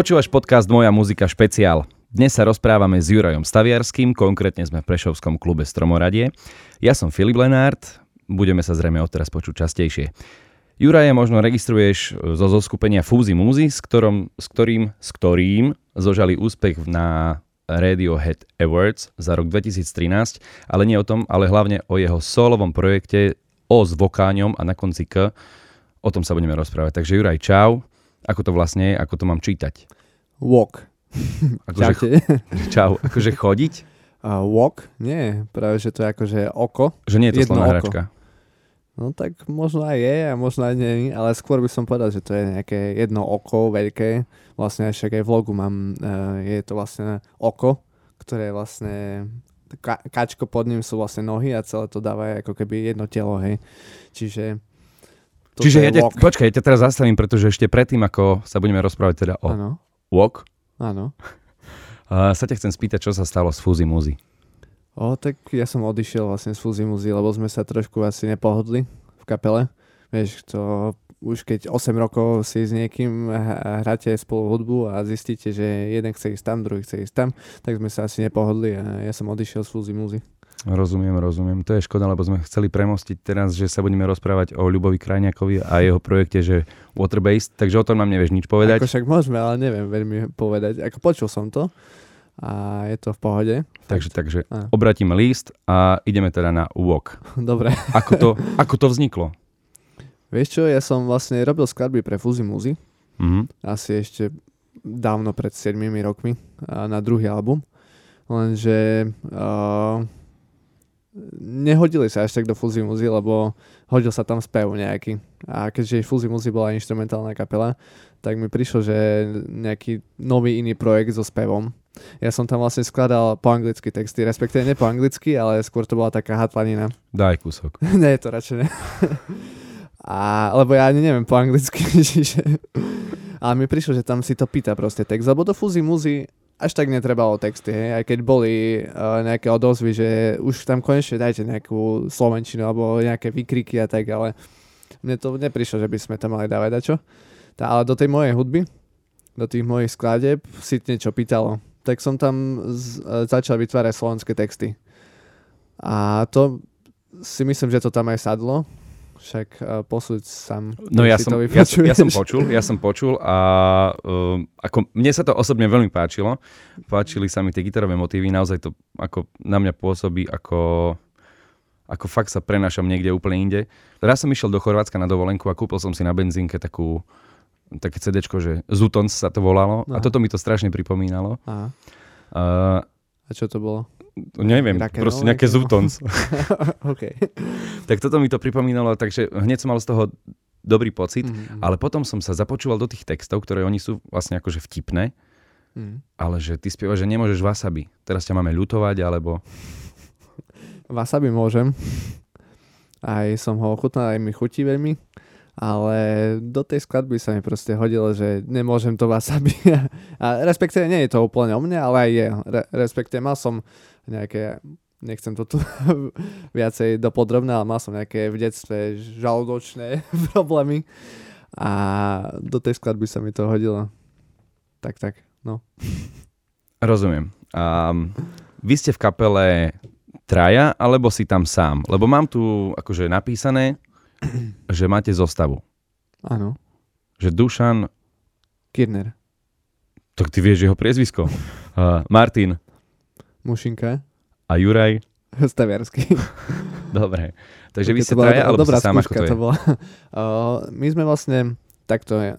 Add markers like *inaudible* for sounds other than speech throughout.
Počúvaš podcast Moja muzika špeciál. Dnes sa rozprávame s Jurajom Staviarským, konkrétne sme v Prešovskom klube Stromoradie. Ja som Filip Lenárt, budeme sa zrejme odteraz počuť častejšie. Juraje možno registruješ zo zoskupenia Fúzi Múzy, s, ktorom, s, ktorým, s ktorým zožali úspech na Radiohead Awards za rok 2013, ale nie o tom, ale hlavne o jeho solovom projekte O s vokáňom a na konci K. O tom sa budeme rozprávať. Takže Juraj, čau. Ako to vlastne je? Ako to mám čítať? Walk. *laughs* Akože, *laughs* čau. Akože chodiť? *laughs* Uh, walk? Nie, práve že to je akože oko. Že nie je to slovná hračka. No tak možno aj je a možno aj nie, ale skôr by som povedal, že to je nejaké jedno oko veľké. Vlastne však aj v logu mám, uh, je to vlastne oko, ktoré je vlastne ka- kačko pod ním sú vlastne nohy a celé to dáva ako keby jedno telo, hej. Čiže toto Čiže ja te, počkaj, ja ťa teraz zastavím, pretože ešte predtým, ako sa budeme rozprávať teda o ano. walk, Áno. *laughs* Uh, sa ťa chcem spýtať, čo sa stalo s Fúzi Muzy. O, tak ja som odišiel vlastne z Fúzi Muzy, lebo sme sa trošku asi nepohodli v kapele. Vieš, to už keď 8 rokov si s niekým hráte spolu hudbu a zistíte, že jeden chce ísť tam, druhý chce ísť tam, tak sme sa asi nepohodli a ja som odišiel z Fúzi Muzy. Rozumiem, rozumiem. To je škoda, lebo sme chceli premostiť teraz, že sa budeme rozprávať o Ľubovi Krajňakovi a jeho projekte, že Waterbased, takže o tom nám nevieš nič povedať. Ako však môžeme, ale neviem veľmi povedať. Ako počul som to a je to v pohode. Takže, takže obratíme list a ideme teda na walk. *laughs* Dobre. Ako to, ako to vzniklo? Vieš čo, ja som vlastne robil skladby pre Fuzzy Muzy. Mm-hmm. Asi ešte dávno pred 7 rokmi na druhý album. Lenže uh, nehodili sa až tak do Fuzzy Muzy, lebo hodil sa tam spev nejaký. A keďže Fuzzy Muzy bola instrumentálna kapela, tak mi prišlo, že nejaký nový iný projekt so spevom. Ja som tam vlastne skladal po anglicky texty, respektíve ne po anglicky, ale skôr to bola taká hatlanina. Daj kúsok. *laughs* nie, to radšej ne. A, lebo ja ani neviem po anglicky, *laughs* čiže... Ale mi prišlo, že tam si to pýta proste text, lebo do Fuzzy Muzy až tak netrebalo texty, hej, aj keď boli uh, nejaké odozvy, že už tam konečne dajte nejakú slovenčinu alebo nejaké vykriky a tak, ale mne to neprišlo, že by sme tam mali dávať dačo. Tá, ale do tej mojej hudby, do tých mojich skladeb si niečo pýtalo. Tak som tam z, uh, začal vytvárať slovenské texty. A to si myslím, že to tam aj sadlo, však uh, posúť sám. No ja som, ja, ja som počul, ja som počul a uh, ako mne sa to osobne veľmi páčilo. Páčili sa mi tie gitarové motívy, naozaj to ako na mňa pôsobí ako ako fakt sa prenášam niekde úplne inde. Raz som išiel do Chorvátska na dovolenku a kúpil som si na benzínke takú, také CD, že Zutons sa to volalo Aha. a toto mi to strašne pripomínalo. Aha. Uh, a čo to bolo? Neviem, Rakenol, proste nejaké zútons. *laughs* okay. tak toto mi to pripomínalo, takže hneď som mal z toho dobrý pocit, mm-hmm. ale potom som sa započúval do tých textov, ktoré oni sú vlastne akože vtipné, mm. ale že ty spievaš, že nemôžeš wasabi. Teraz ťa máme ľutovať, alebo... *laughs* Wasabi môžem. Aj som ho ochutnal, aj mi chutí veľmi ale do tej skladby sa mi proste hodilo, že nemôžem to wasabi. *laughs* a respektíve nie je to úplne o mne, ale aj je. Re, respektíve mal som nejaké, nechcem to tu *laughs* viacej dopodrobné, ale mal som nejaké v detstve žalúdočné *laughs* problémy a do tej skladby sa mi to hodilo. Tak, tak, no. Rozumiem. Um, vy ste v kapele traja, alebo si tam sám? Lebo mám tu akože napísané, *clears throat* že máte zostavu. Áno. Že Dušan... Kirner. Tak ty vieš jeho priezvisko. *laughs* Uh, Martin. Mušinka. A Juraj. Staviarsky. *laughs* Dobre. Takže vy ste traja, alebo dobrá sám, ako to, je? to bola. *laughs* Uh, my sme vlastne, takto je,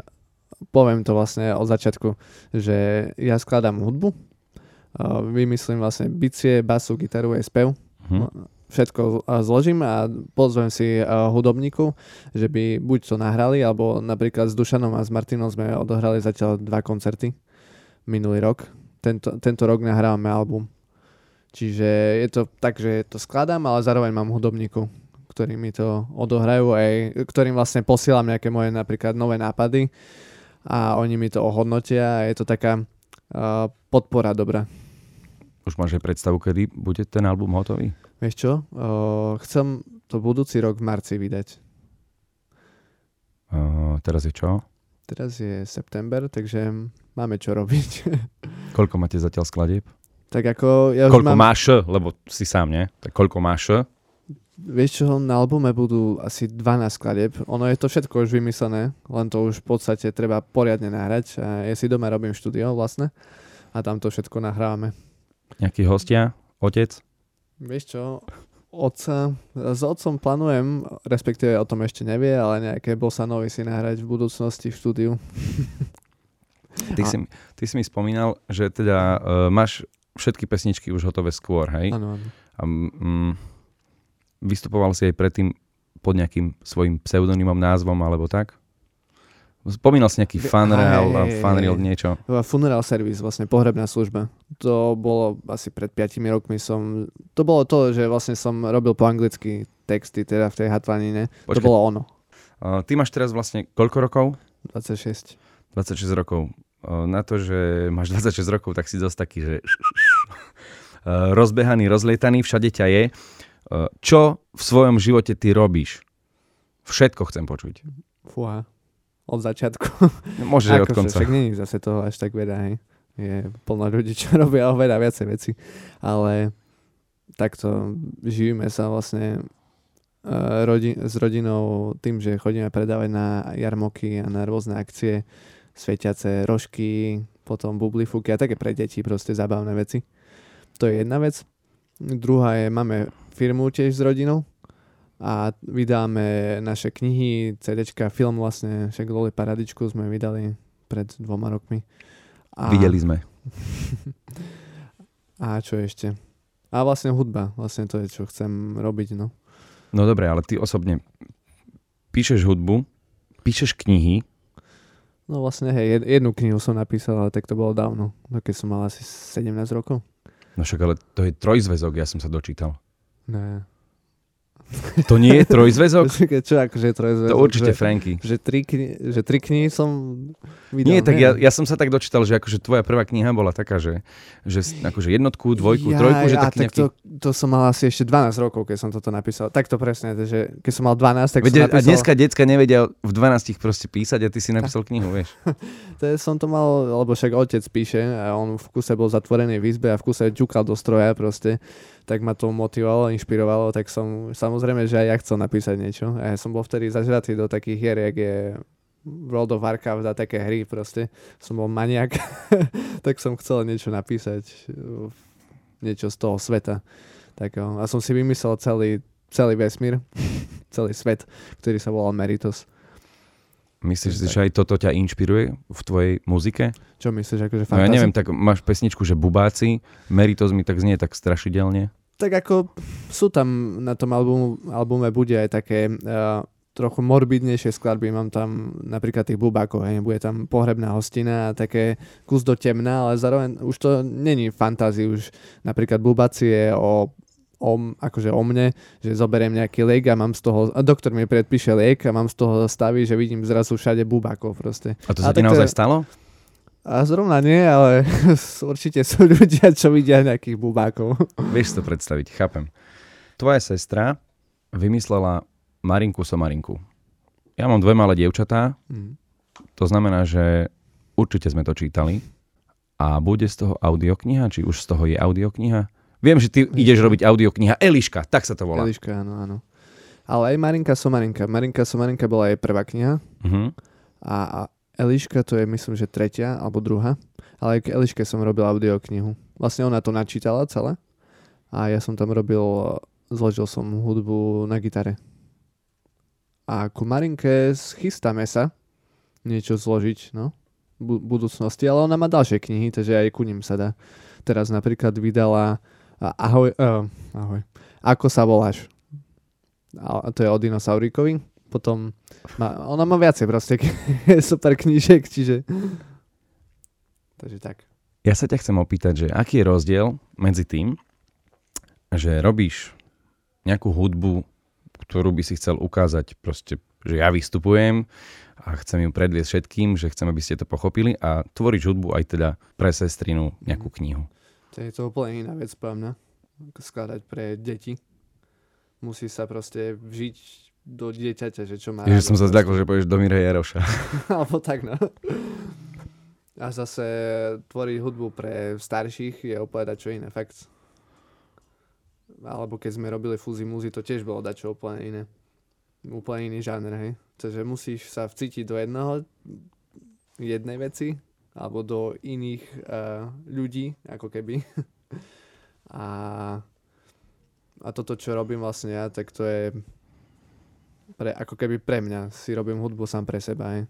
poviem to vlastne od začiatku, že ja skladám hudbu, uh, vymyslím vlastne bicie, basu, gitaru aj spev. Uh-huh všetko zložím a pozvem si hudobníkov, že by buď to nahrali, alebo napríklad s Dušanom a s Martinom sme odohrali zatiaľ dva koncerty minulý rok. Tento, tento rok nahrávame album. Čiže je to tak, že to skladám, ale zároveň mám hudobníkov, ktorí mi to odohrajú, aj ktorým vlastne posielam nejaké moje napríklad nové nápady a oni mi to ohodnotia a je to taká uh, podpora dobrá. Už máš aj predstavu, kedy bude ten album hotový? Vieš čo? Uh, chcem to budúci rok v marci vydať. Uh, teraz je čo? Teraz je september, takže máme čo robiť. *laughs* Koľko máte zatiaľ skladieb? Tak ako ja Koľko mám... máš, lebo si sám, nie? Tak koľko máš? Vieš čo, na albume budú asi 12 skladeb. Ono je to všetko už vymyslené, len to už v podstate treba poriadne nahrať. A ja si doma robím štúdio vlastne a tam to všetko nahrávame. Nejakí hostia? Otec? Vieš čo, otca, s otcom plánujem, respektíve o tom ešte nevie, ale nejaké bossa nový si nahrať v budúcnosti v štúdiu. Ty, *laughs* si, ty si mi spomínal, že teda uh, máš všetky pesničky už hotové skôr, hej? Áno, áno. A, mm, vystupoval si aj predtým pod nejakým svojim pseudonymom, názvom alebo tak? Spomínal si nejaký funreal, hej, funreal niečo. Funeral service, vlastne pohrebná služba. To bolo asi pred 5 rokmi som... To bolo to, že vlastne som robil po anglicky texty, teda v tej hatvanine. To Počkaj, bolo ono. uh, ty máš teraz vlastne koľko rokov? 26. 26 rokov. Uh, na to, že máš 26 rokov, tak si dosť taký, že uh, rozbehaný, rozlietaný, všade ťa je. Uh, čo v svojom živote ty robíš? Všetko chcem počuť. Fúha. Od začiatku. Môžeš aj od Akože, konca. Však není zase toho až tak veľa, hej. Je plno ľudí, čo *laughs* robia oveľa viacej veci. Ale takto žijeme sa vlastne uh, rodi- s rodinou tým, že chodíme predávať na jarmoky a na rôzne akcie, svetiace rožky, potom bublifúky a také pre deti proste zabavné veci. To je jedna vec. Druhá je, máme firmu tiež s rodinou a vydáme naše knihy, CDčka, film vlastne, však Loli Paradičku sme vydali pred dvoma rokmi. A, Videli sme. *laughs* A čo ešte? A vlastne hudba, vlastne to je, čo chcem robiť, no. No dobre, ale ty osobne píšeš hudbu, píšeš knihy, No vlastne, hej, jed- jednu knihu som napísal, ale tak to bolo dávno, no keď som mal asi 17 rokov. no však ale to je trojzväzok, ja som sa dočítal. Ne. To nie je trojzväzok? *laughs* Čo akože je trojzväzok? To určite že, Franky. že, tri kni- že tri knihy som vydal. Nie, tak ja, ja som sa tak dočítal, že akože tvoja prvá kniha bola taká, že, že akože jednotku, dvojku, Jaj, trojku, že a tak nejaký... to, to som mal asi ešte 12 rokov, keď som toto napísal. Tak to presne, že keď som mal 12, tak Veď, som a napísal... dneska decka nevedia v 12 proste písať a ty si napísal knihu, vieš. *laughs* To je, som to mal, lebo však otec píše a on v kuse bol zatvorený v izbe a v kuse ťukal do stroja proste, tak ma to motivovalo, inšpirovalo, tak som samozrejme, že aj ja chcel napísať niečo. A ja som bol vtedy zažratý do takých hier, jak je World of Warcraft a také hry proste. Som bol maniak, *laughs* tak som chcel niečo napísať, niečo z toho sveta. Tak, a som si vymyslel celý, celý vesmír, *laughs* celý svet, ktorý sa volal Meritos. Myslíš si, Tak. že aj toto ťa inšpiruje v tvojej muzike? Čo myslíš, akože No ja neviem, tak máš pesničku, že Bubáci, Meritos mi tak znie tak strašidelne. tak ako sú tam na tom albumu, albume bude aj také uh, trochu morbidnejšie skladby. Mám tam napríklad tých bubákov, hej, bude tam pohrebná hostina a také kus do temna, ale zároveň už to není fantázii, už napríklad bubáci je o o, akože o mne, že zoberiem nejaký liek a mám z toho, a doktor mi predpíše liek a mám z toho stavy, že vidím zrazu všade bubákov proste. A to A sa ti tak to naozaj stalo? A zrovna nie, ale *laughs* určite sú ľudia, čo vidia nejakých bubákov. *laughs* Vieš to predstaviť, chápem. Tvoja sestra vymyslela Marinku Somarinku. Ja mám dve malé dievčatá, Mm. to znamená, že určite sme to čítali. A bude z toho audiokniha? Či už z toho je audiokniha? Viem, že ty ideš robiť audiokniha Eliška, tak sa to volá. Eliška, áno, áno. Ale aj Marinka Somarinka. Marinka Somarinka bola jej prvá kniha Uh-huh. a, a Eliška to je myslím, že tretia alebo druhá. Ale aj k Eliške som robil audioknihu. Vlastne ona to načítala celé a ja som tam robil, zložil som hudbu na gitare. A ku Marinke chystáme sa niečo zložiť, no, v bu- budúcnosti, ale ona má ďalšie knihy, takže aj ku ním sa dá. Teraz napríklad vydala Ahoj, uh, ahoj, ako sa voláš? A to je o dinosaurikovi. Potom má, ona má viacej proste *laughs* super knížek, čiže... Takže tak. Ja sa ťa chcem opýtať, že aký je rozdiel medzi tým, že robíš nejakú hudbu, ktorú by si chcel ukázať proste, že ja vystupujem a chcem ju predviesť všetkým, že chcem, aby ste to pochopili a tvoriť hudbu aj teda pre sestrinu nejakú knihu. To je to úplne iná vec, podľa mňa. Skladať pre deti. Musí sa proste vžiť do dieťaťa, že čo má Že som sa zľakol, že povieš do Mira Jaroša. *laughs* Alebo tak, no. A zase tvoriť hudbu pre starších je úplne čo iné, fakt. Alebo keď sme robili fúzi muzy, to tiež bolo dačo úplne iné. Úplne iný žáner, hej. Takže musíš sa vcítiť do jedného, jednej veci, alebo do iných uh, ľudí, ako keby. *laughs* a, a toto, čo robím vlastne ja, tak to je pre, ako keby pre mňa. Si robím hudbu sám pre seba, hej.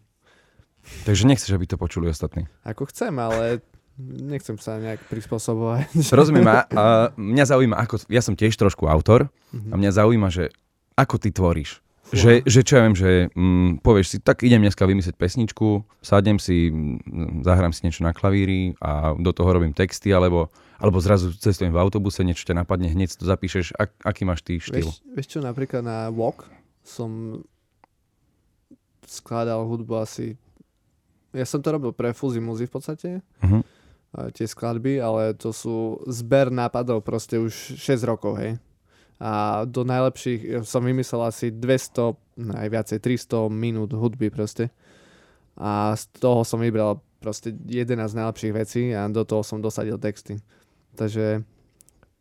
Takže nechceš, aby to počuli ostatní. Ako chcem, ale nechcem sa nejak prispôsobovať. *laughs* Rozumiem, a, a *laughs* mňa zaujíma, ako, ja som tiež trošku autor a mňa zaujíma, že ako ty tvoríš. Že, že čo ja viem, že mm, povieš si, tak idem dneska vymyslieť pesničku, sadnem si, mm, zahrám si niečo na klavíri a do toho robím texty, alebo, alebo zrazu cestujem v autobuse, niečo ťa napadne, hneď to zapíšeš. Ak, aký máš ty štýl? Vieš, vieš čo, napríklad na Walk som skladal hudbu asi... Ja som to robil pre Fuzzy Muzy v podstate, Uh-huh. tie skladby, ale to sú zber nápadov proste už 6 rokov, hej. A do najlepších, som vymyslel asi 200, najviacej 300 minút hudby proste. A z toho som vybral proste 11 najlepších vecí a do toho som dosadil texty. Takže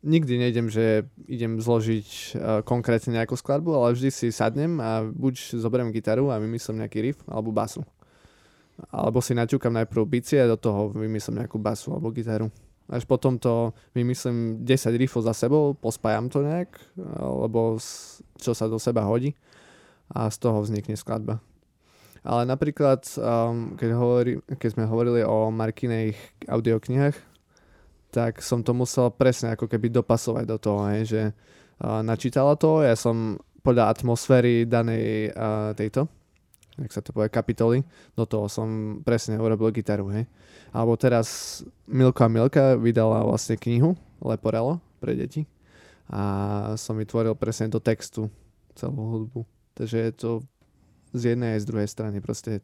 nikdy nejdem, že idem zložiť uh, konkrétne nejakú skladbu, ale vždy si sadnem a buď zoberiem gitaru a vymyslím nejaký riff alebo basu. Alebo si naťukam najprv bicie a do toho vymyslím nejakú basu alebo gitaru. Až potom to vymyslím 10 riffov za sebou, pospájam to nejak, alebo s- čo sa do seba hodí a z toho vznikne skladba. Ale napríklad, um, keď, hovorí, keď sme hovorili o Markinej audioknihách, tak som to musel presne ako keby dopasovať do toho, hej, že uh, načítala to, ja som podľa atmosféry danej uh, tejto, jak sa to povie, kapitoly, do toho som presne urobil gitaru, hej. Alebo teraz Milka Milka vydala vlastne knihu Leporello pre deti a som vytvoril presne do textu celú hudbu. Takže je to z jednej aj z druhej strany. Proste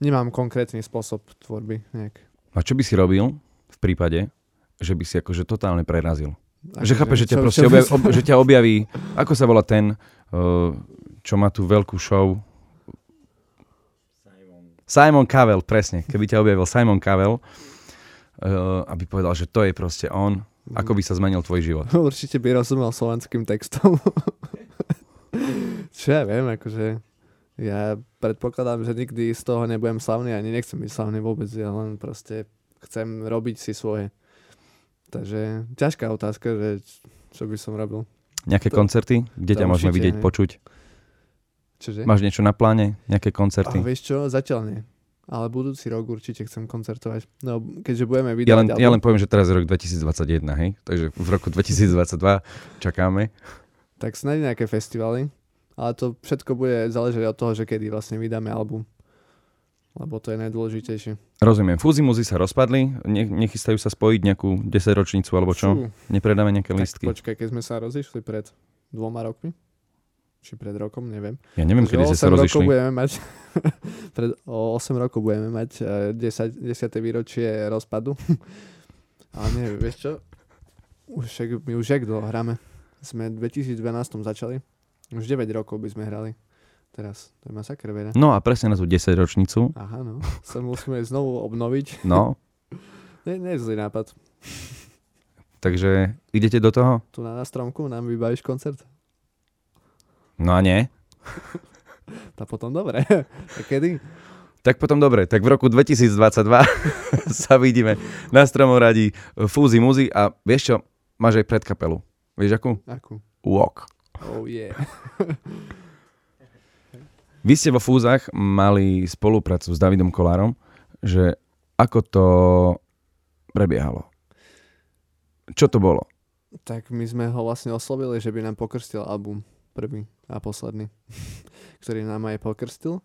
nemám konkrétny spôsob tvorby. Nejak. A čo by si robil v prípade, že by si akože totálne prerazil? Že Akože, chápeš, že ťa čo- proste čo objaví, ob, že ťa objaví, ako sa volá ten, uh, čo má tú veľkú show? Simon Cowell, presne. Keby ťa objavil Simon Cowell, uh, aby povedal, že to je proste on, ako by sa zmenil tvoj život. *laughs* Určite by rozumel slovenským textom. *laughs* Čo ja viem, akože ja predpokladám, že nikdy z toho nebudem slavný, ani nechcem byť slavný vôbec, ja len proste chcem robiť si svoje. Takže ťažká otázka, že čo by som robil. Nejaké To- koncerty, kde ťa môžeme vidieť, hej. počuť? Čože? Máš niečo na pláne? Nejaké koncerty? vieš čo, zatiaľ nie. Ale budúci rok určite chcem koncertovať. No, keďže budeme Ja len, vydávať ja len poviem, že teraz je rok 2021, hej? Takže v roku 2022 čakáme. tak snáď nejaké festivaly. Ale to všetko bude záležať od toho, že kedy vlastne vydáme album. Lebo to je najdôležitejšie. Rozumiem. Fúzi muzy sa rozpadli, ne, nechystajú sa spojiť nejakú 10 ročnicu alebo čo? Fú, Nepredáme nejaké tak listky? počkaj, keď sme sa rozišli pred dvoma rokmi, či pred rokom, neviem. Ja neviem, Takže kedy ste sa 8 rokov rozišli. budeme mať, *laughs* pred, o 8 rokov budeme mať eh, 10, 10. výročie rozpadu. *laughs* Ale nie, vieš čo? Už, my už jak dlho hráme. Sme v 2012 začali. Už 9 rokov by sme hrali. Teraz. To je masaker, veľa. No a presne na tú 10 ročnicu. Aha, no. Sa musíme znovu obnoviť. *laughs* No, Nie, nie je zlý nápad. takže idete do toho? Tu na, na stromku nám vybavíš koncert? No a nie. *laughs* Tá potom dobre. *laughs* A kedy? Tak potom dobre, tak v roku 2022 *laughs* sa vidíme na Stromoradí Fúzi muzy a vieš čo, máš aj predkapelu. Vieš akú? Akú? Walk. Oh yeah. Vy ste vo Fúzach mali spoluprácu s Davidom Kolárom, že ako to prebiehalo? Čo to bolo? Tak my sme ho vlastne oslovili, že by nám pokrstil album prvý a posledný, *laughs* ktorý nám aj pokrstil.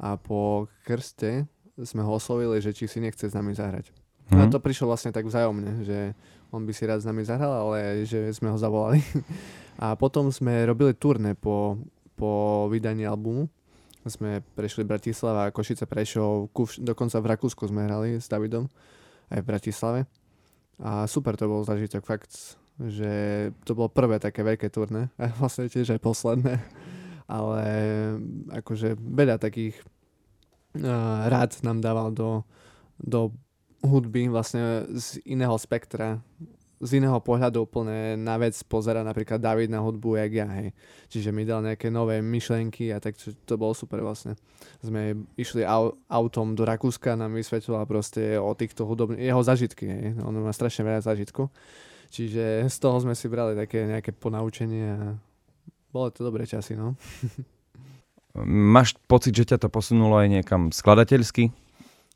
A po krste sme ho oslovili, že či si nechce s nami zahrať. No Hm? to prišlo vlastne tak vzájomne, že on by si rád s nami zahral, ale že sme ho zavolali. *laughs* A potom sme robili turné po, po vydaní albumu. Sme prešli Bratislava, Košice, Prešov, Kuf, dokonca v Rakúsku sme hrali s Davidom, aj v Bratislave. A super to bol zažitok, fakt, že to bolo prvé také veľké turné, *laughs* a vlastne tiež aj posledné. ale akože veľa takých uh, rád nám dával do, do hudby vlastne z iného spektra, z iného pohľadu úplne na vec pozera napríklad David na hudbu, jak ja, hej. Čiže mi dal nejaké nové myšlenky a tak to, bolo super vlastne. Sme išli au, autom do Rakúska, nám vysvetlila proste o týchto hudobných, jeho zažitky, hej. On má strašne veľa zažitku. Čiže z toho sme si brali také nejaké ponaučenie a bolo to dobré časy, no. Máš pocit, že ťa to posunulo aj niekam skladateľsky,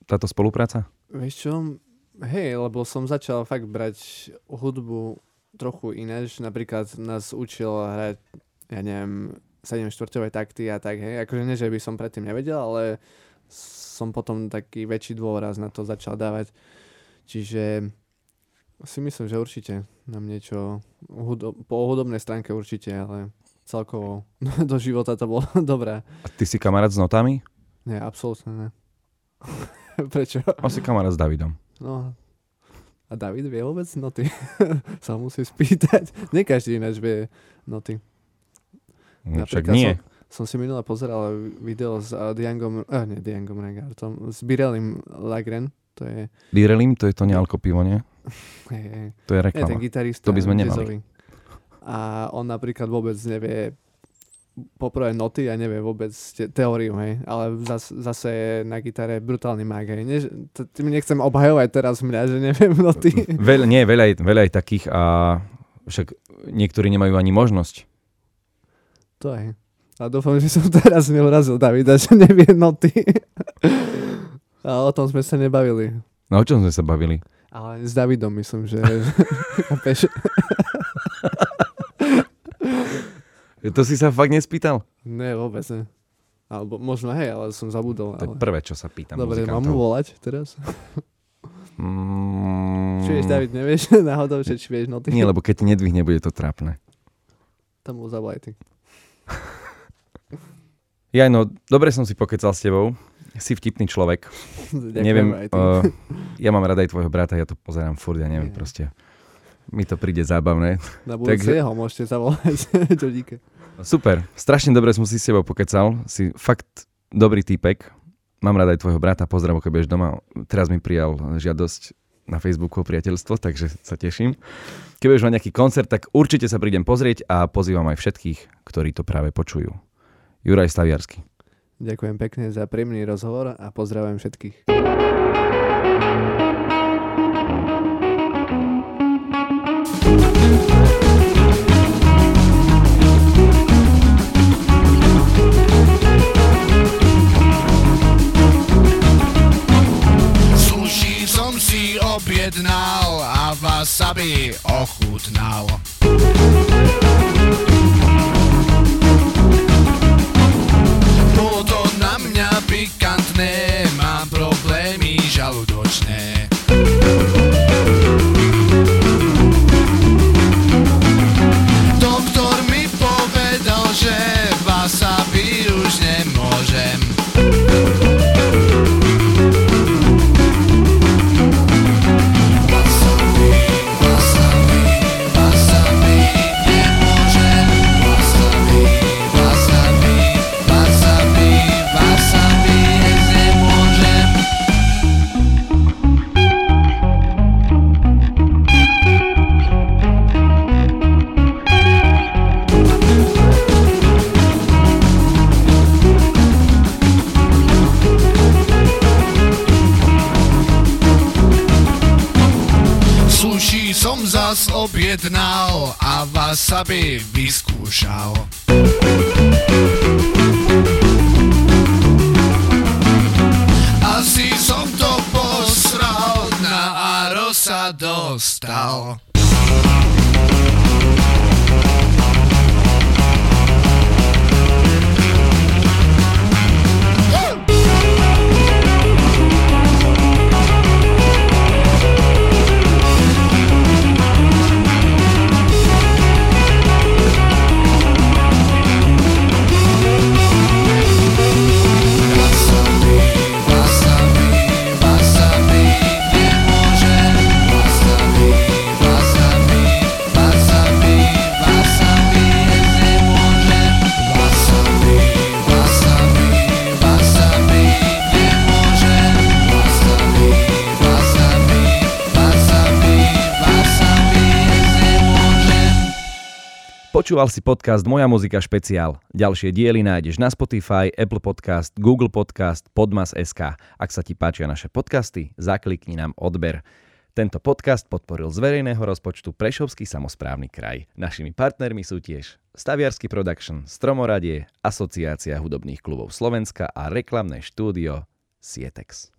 táto spolupráca? Vieš čo, hej, lebo som začal fakt brať hudbu trochu ináč. Napríklad nás učil hrať, ja neviem, 7 štvrťové takty a tak, hej. Akože nie, že by som predtým nevedel, ale som potom taký väčší dôraz na to začal dávať. Čiže si myslím, že určite nám niečo hudo- po hudobnej stránke určite, ale celkovo *laughs* do života to bolo *laughs* dobré. A ty si kamarát s notami? Nie, absolútne ne. *laughs* Prečo? On si kamarát s Davidom. No. A David vie vôbec noty? Sa musí spýtať. Nie každý ináč vie noty. No, však nie. Som, som si minule pozeral video s uh, Diangom, uh, nie Diangom Regartom, s Birelim Lagren. To je... Birelim, to je to nealko pivo, nie? To je reklama. Je ten gitarista. To by sme nemali. jazzový. A on napríklad vôbec nevie poprvé noty a nevie vôbec te- teóriu, hej, ale zas, zase je na gitare brutálny mag, hej. Že- t- tým nechcem obhajovať teraz mňa, že neviem *laughs* noty. Veľ, nie, veľa, je- veľa je takých a však niektorí nemajú ani možnosť. To je. A dúfam, že som *laughs* teraz neurazil Davida, že nevie noty. *laughs* A o tom sme sa nebavili. No o čom sme sa bavili? Ale s Davidom myslím, že... *laughs* To si sa fakt nespýtal? Nie, vôbec ne. Alebo možno hej, ale som zabudol. To je Ale... prvé, čo sa pýtam Dobre, mám mu volať teraz? Mm, Či vieš, David, nevieš *laughs* náhodou, že či vieš noty? Nie, lebo keď ti nedvihne, bude to trápne. Tam mu zavolaj ty. *laughs* Ja, no, dobre som si pokecal s tebou. Si vtipný človek. Ďakujem neviem, uh, ja mám rada aj tvojho brata, ja to pozerám furt, ja neviem, Je. proste. Mi to príde zábavné. Na budúce takže- jeho môžete zavolať. *laughs* Super, strašne dobre som si s tebou pokecal. Si fakt dobrý týpek. Mám rada aj tvojho brata, pozdrav, keď budeš doma. Teraz mi prijal žiadosť na Facebooku o priateľstvo, takže sa teším. Keď budeš mať nejaký koncert, tak určite sa prídem pozrieť a pozývam aj všetkých, ktorí to práve počujú. Juraj Staviarsky. Ďakujem pekne za príjemný rozhovor a pozdravujem všetkých. Sushi som si objednal a wasabi ochutnal. A wasabi vyskúšal. Asi som to posral, na Aro sa dostal. Počúval si podcast Moja muzika špeciál. Ďalšie diely nájdeš na Spotify, Apple Podcast, Google Podcast, Podmas.sk. Ak sa ti páčia naše podcasty, zaklikni nám odber. Tento podcast podporil z verejného rozpočtu Prešovský samozprávny kraj. Našimi partnermi sú tiež Staviarsky Production, Stromoradie, Asociácia hudobných klubov Slovenska a reklamné štúdio Sietex.